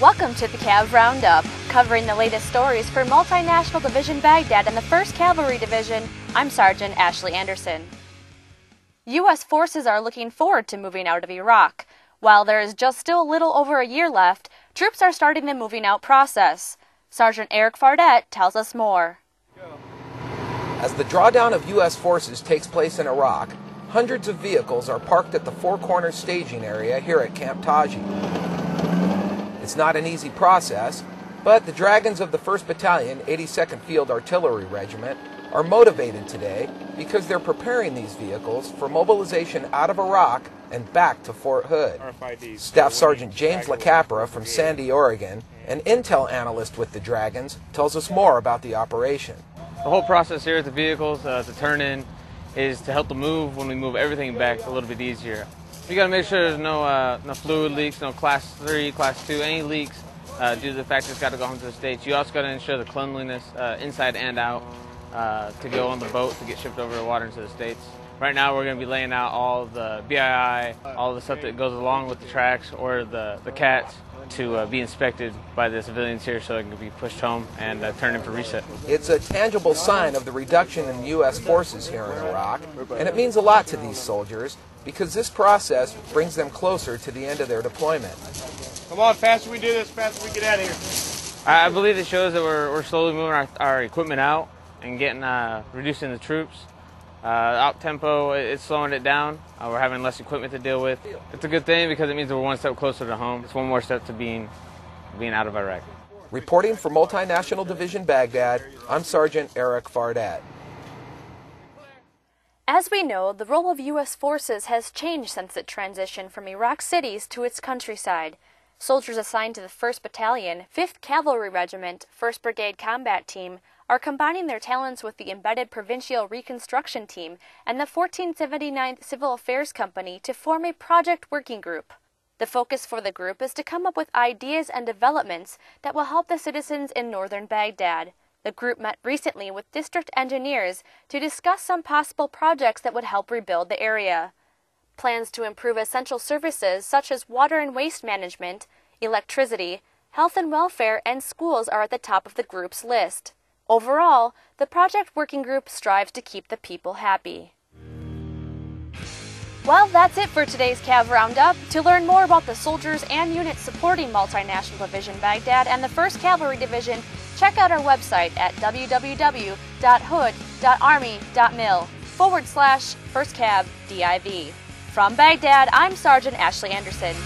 Welcome to the Cav Roundup, covering the latest stories for Multinational Division Baghdad and the 1st Cavalry Division. I'm Sergeant Ashley Anderson. U.S. forces are looking forward to moving out of Iraq. While there is just still a little over a year left, troops are starting the moving out process. Sergeant Eric Fardet tells us more. As the drawdown of U.S. forces takes place in Iraq, hundreds of vehicles are parked at the Four Corners staging area here at Camp Taji. It's not an easy process, but the Dragons of the 1st Battalion, 82nd Field Artillery Regiment, are motivated today because they're preparing these vehicles for mobilization out of Iraq and back to Fort Hood. Staff Sergeant James LaCapra from Sandy, Oregon, an intel analyst with the Dragons, tells us more about the operation. The whole process here at the vehicles uh, to turn in is to help them move when we move everything back a little bit easier. You got to make sure there's no uh, no fluid leaks, no class three, class two, any leaks uh, due to the fact it's got to go home to the states. You also got to ensure the cleanliness uh, inside and out uh, to go on the boat to get shipped over the water into the states. Right now, we're going to be laying out all the BII, all the stuff that goes along with the tracks or the the cats to uh, be inspected by the civilians here so it can be pushed home and uh, turned in for reset. It's a tangible sign of the reduction in U.S. forces here in Iraq, and it means a lot to these soldiers because this process brings them closer to the end of their deployment. Come on, faster we do this, faster we get out of here. I believe it shows that we're, we're slowly moving our, our equipment out and getting uh, reducing the troops. Uh, out tempo, it's slowing it down. Uh, we're having less equipment to deal with. It's a good thing because it means we're one step closer to home. It's one more step to being being out of Iraq. Reporting for Multinational Division Baghdad, I'm Sergeant Eric Fardette. As we know, the role of U.S. forces has changed since it transitioned from Iraq cities to its countryside. Soldiers assigned to the 1st Battalion, 5th Cavalry Regiment, 1st Brigade Combat Team are combining their talents with the embedded Provincial Reconstruction Team and the 1479th Civil Affairs Company to form a project working group. The focus for the group is to come up with ideas and developments that will help the citizens in northern Baghdad. The group met recently with district engineers to discuss some possible projects that would help rebuild the area. Plans to improve essential services such as water and waste management, electricity, health and welfare, and schools are at the top of the group's list. Overall, the project working group strives to keep the people happy. Well, that's it for today's Cav Roundup. To learn more about the soldiers and units supporting Multinational Division Baghdad and the 1st Cavalry Division, check out our website at www.hood.army.mil forward slash 1st Cav DIV. From Baghdad, I'm Sergeant Ashley Anderson.